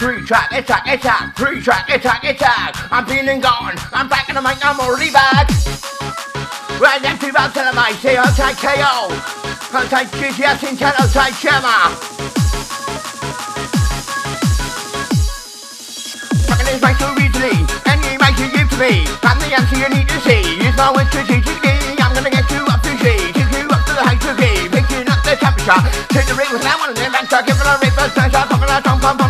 three track, attack, attack, three track, attack, attack. I'm feeling gone, I'm back in the mic, I'm already back. Right next to about Telemite, outside KO, outside GTS, Intel, outside Gemma. Fucking this mic too easily, any mic you give to me, I'm the answer you need to see. Use my words strategically, I'm gonna get you up to see, take you up to the heights of key, picking up the temperature. Take the ring with that one and then back to give it a rip, first pressure, talking about pump, pump, pump,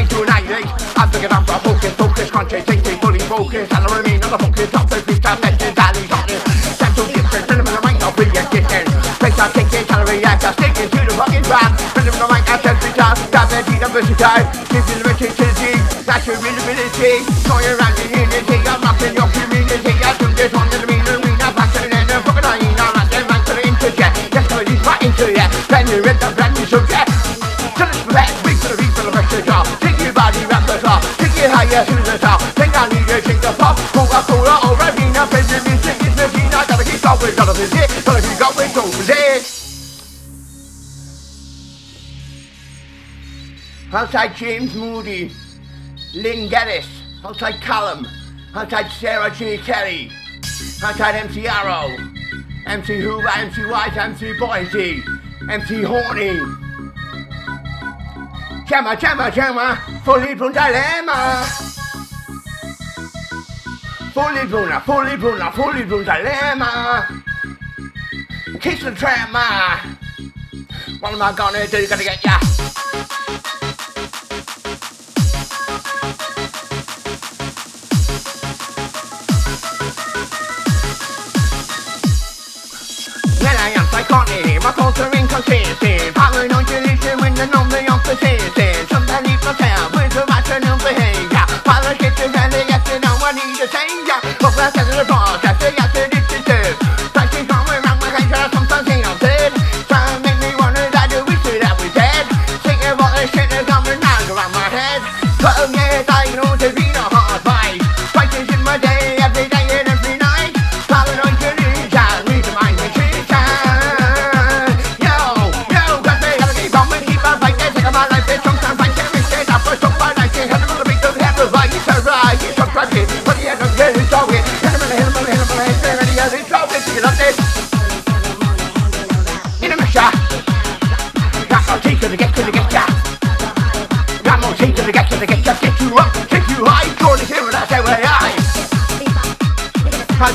fully focused. And I remain on the focus, top the beat, I'm messing, darling, darling. Central difference, running with the mic, I'll be a distance. Place I'm taking, trying to react, I'm sticking to the fucking track. Running with the mic, I'm sensory time. Got the beat, I'm versatile. Give you the versatility, that's your visibility. Going around the unity, I'm rocking your community. I do this on the arena, arena, passion, and the fucking arena. I'm the man to the interjet. Yes, I'm release my internet. Brand new rhythm, brand new subject. To the spec, big to the beat, to the rest of the top. Take your body, wrap the top. Take it higher to the top. Outside James Moody, Lynn Geddes, outside Callum, outside Sarah Ginny Kelly, outside MC Arrow, MC Hoover, MC White, MC Boise, MC Horny. Gemma, Gemma, Gemma, fully blown dilemma. Fully blown, fully blown, fully blown dilemma. Kiss the tremor. What am I gonna do? Gonna get ya. When I am psychotic, my thoughts are inconsistent.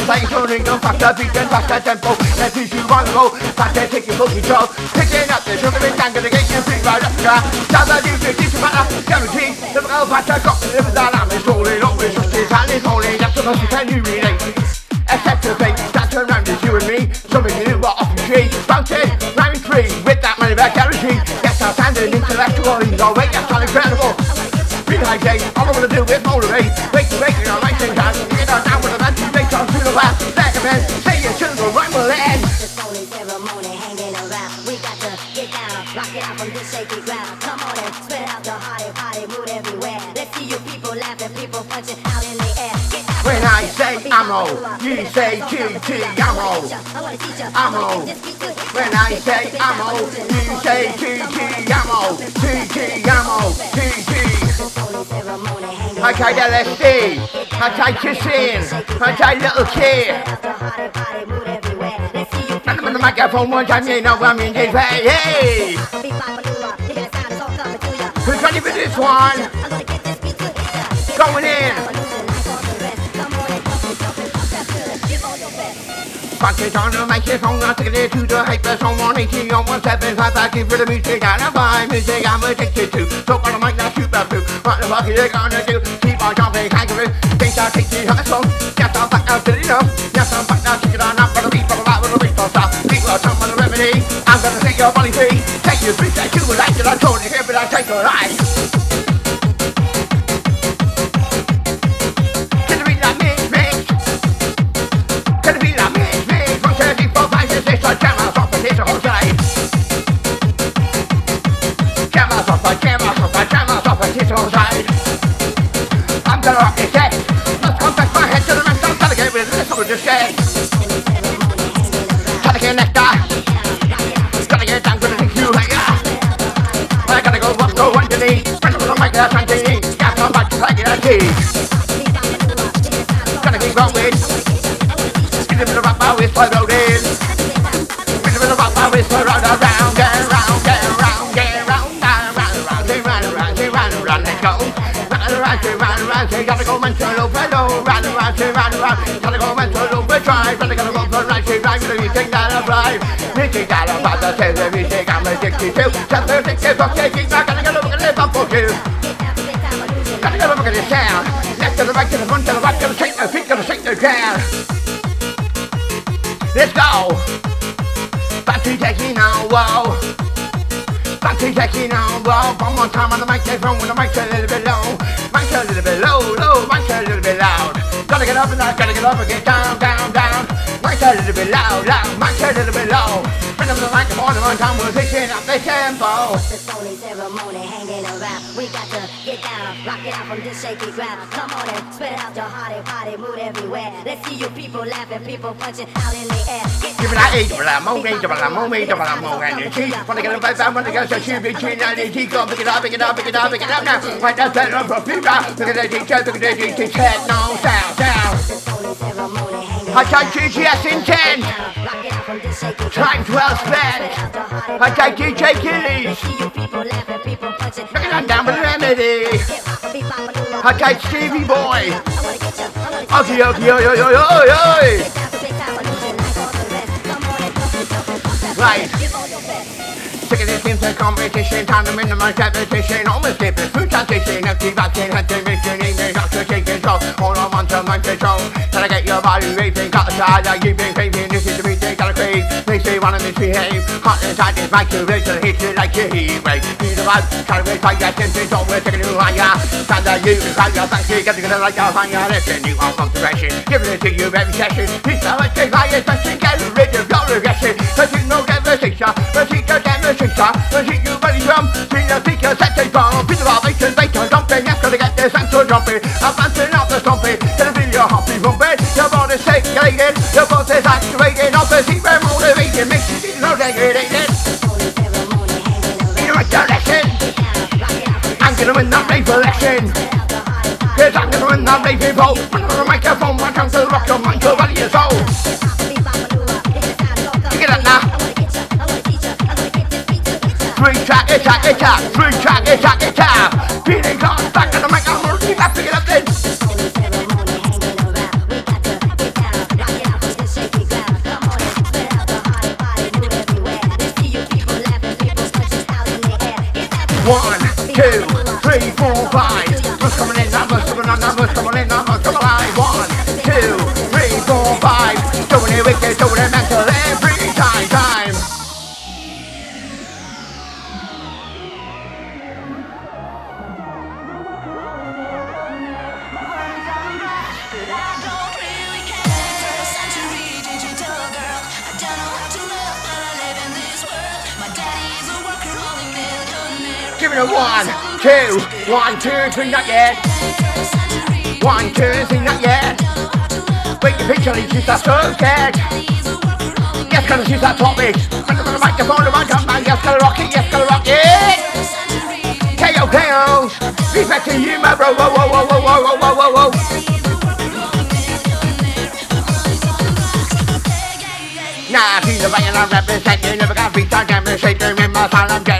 you say, turning them faster, beat and faster tempo. Let's see you on the go, faster, take your full control. Picking up the sugar, big tank, gonna get you free up the car. Stop the new fifty, to matter, guarantee. The girl faster, got to live that I'm rolling, always just this hand is holding. That's the most you can you relate. Except the thing that's around is you and me. Something do what off the tree. Bouncing, round three with that money back guarantee. Yes, outstanding intellectual, he's all right, that's all incredible. Real high day, all I wanna do is motivate. Say QT ammo. Ammo. When I say ammo, you say QT ammo. QT ammo. QT. I take LSD. I take kissing. I take little kid. I'm on the microphone one time, you know I'm in this way. Hey! Who's ready for this one? Going in. Punches on the microphone, I'm taking it to the hyper song 180 on 1755. Give it the music, I don't buy music, I'm addicted to. So on the mic, now shoot that through. What the fuck are you gonna do? Keep on jumping, kangaroo. Think I take the hot song. Yes, I'm back now, did you know? Yes, I'm back now, check it on up. Gonna beat, blah, blah, blah, blah, blah, blah. People are talking about the remedy. I'm gonna take your body free. Take your bitch, I do like it, I told you here, but I take your life. Round, say round, round, gotta go mental overload. Round, round, say round, round, gotta go mental overdrive. Gotta go for right, say right, gonna be think that I'm right. Thinking that I'm about to say everything I'm addicted to. Something addicted, but taking back, gotta go look at it, up for you. Gotta go look at this sound. Left to the right, to the front, to the right, gotta shake the feet, gotta shake the ground. Let's go. Battery taking whoa. Battery taking on, whoa. One more time on the microphone when the mic's a little bit low. Mic's a little bit low, low. Mic's a little bit loud. Gotta get up and down, gotta get up and get down, down, down. Mic's a little bit loud, loud. Mic's a little bit low. Bring up the microphone one time, we're picking up the tempo. The phony ceremony hanging around. We got to get down, rock it out from this shaky ground. Come on and spit out your hearty, party mood everywhere. Let's see you people laughing, people punching out in the air. Give it that eight, but I'm moving, but I'm moving, but I'm moving. You see, when I get a bad bad, when I get a shoe between and the teeth, go pick it up, pick it up, pick it up, pick it up now. Right now, turn up for people. Look at teacher, look at the teacher's head, no, down, down. the phony ceremony hanging I take GGS in 10. Rock it out from this shaky ground. Time well spent. Spit out your hearty, I take DJ Killies. See you people laughing, people punching Look at that down with the remedy. Get rock, beat, bop, a doo, I take Stevie Boy. I wanna get you, I wanna get Okay, okay, oi, oi, oi, oi, I done GGS in 10. Time well spent. I done DJ Killies. Look at them down with Remedy. I done Stevie Boy. Okay, okay, oi, oi, oi, oi, oi. Right. Sick of this into competition, time to minimize repetition. Almost it, food transition, empty vaccine, head to mission, English, not to take control. All I want to mind control. Gotta get your body racing, got the side that you've been craving. This is the meeting, gotta crave. Makes me wanna misbehave. Hot inside this mic, you to hit it like a heat wave. Need a vibe, wait like that, tension, don't we're taking you higher. Stand there, you, like your thank you, getting it like your higher. Listen, you want concentration, giving it to you every session. It's so much higher, touching, get rid of your regression. Cause you know that the teacher, the teacher, the shrinker, and hit you drum. See the speaker set they bomb. Pizza bar, bacon, bacon, dumpling. That's gonna get this and so jumpy. I'm bouncing up the stompy. Gonna feel your humpy bumpy. Your body's shaking, your body's activating. Off the seat, we're motivating. Makes you feel no negative. I'm gonna win that rave election. Cause I'm gonna win that rave vote. I'm gonna microphone, my tongue's to rock, your mind, your body. It's a, three it's a, it's a. Gone back on the mic, I'm gonna keep up, up then. One, two, three, four, five. What's coming in? Numbers coming on, numbers coming in, numbers coming alive. One, two, three, four, five. Doing it wicked, doing it mental every Give it a one, two, one, two, three, not yet. One, two, three, not yet. Wait, the picture is just a subject. Yes, gonna choose that topic. Under the microphone, the right back, yes, gonna rock it, yes, gonna rock it. KO, KO. Respect to you, my bro. Whoa, whoa, whoa, whoa, whoa, whoa, whoa, whoa. Nah, the a and I'm representing. Never got beat on demonstrator in my palm, I'm day.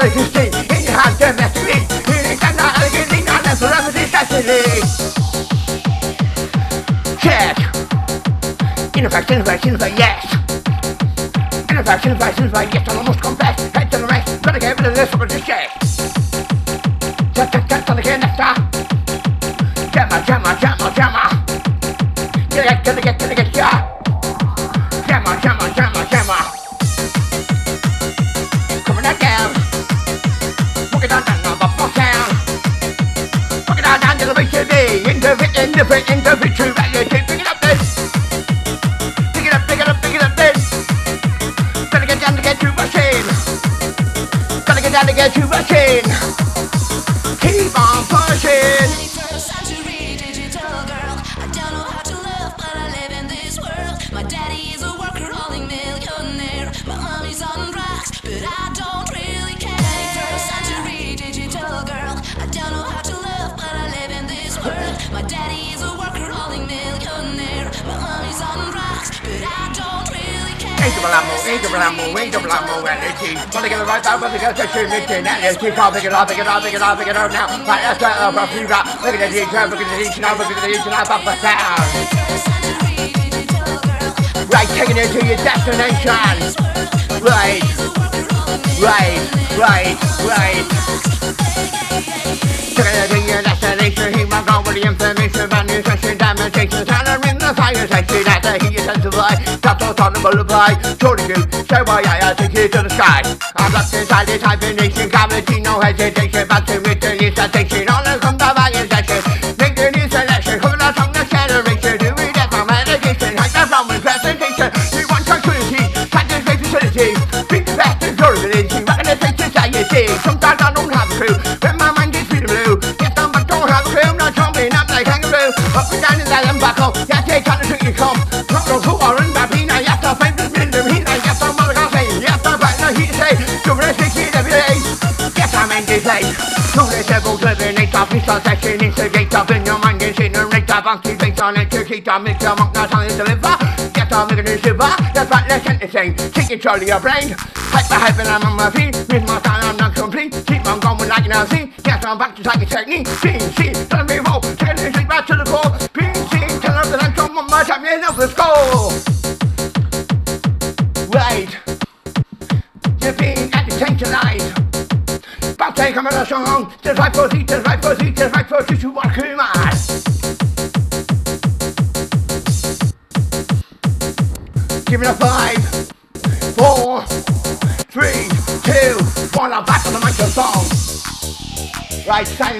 making your psychedelic state in your hand domestically in it and not elegantly not necessarily necessarily check in effect in effect in effect yes. in effect in effect in effect yes I almost confess head to the rest gotta get rid of this for the check check Walking down, down, down, down, down. To the it up, then. Pick it up, pick it up, pick it up, then. Gotta get down to get machine. Gotta get down to get machine. Keep on pushing. Ehi, volamo, energy. Wanna get the right out, wanna it, now. Right, you got, look at the the the DJ, now, up, up, down. 21st century digital girl. Right, taking it to your destination. Right, right, right, right. Taking it to your destination, he might go with the information about nutrition, demonstration, salary, the fire station, that's a intensify, that's all on the boulevard, Totally good, say why I take it to the sky. I'm locked inside this hibernation, gravity, no hesitation, but to all the come to to the devil, living, it's on section, instigate up in your mind, incinerate up, face on keep on, make your monk, not on it, deliver, yes, I'm making it shiver, that's what they're sentencing, take control of your brain, hyper, hyper, I'm on my feet, with my style, I'm not complete, keep on going like now see, yes, I'm back to psychic technique, see, tell me roll, take it straight back to the core, PC, tell them that I'm one more time, yeah, let's go, right, right for seat, just right for seat, you walk in my Give me a five, four, three, two, one. I'm back on the microphone. Right, sign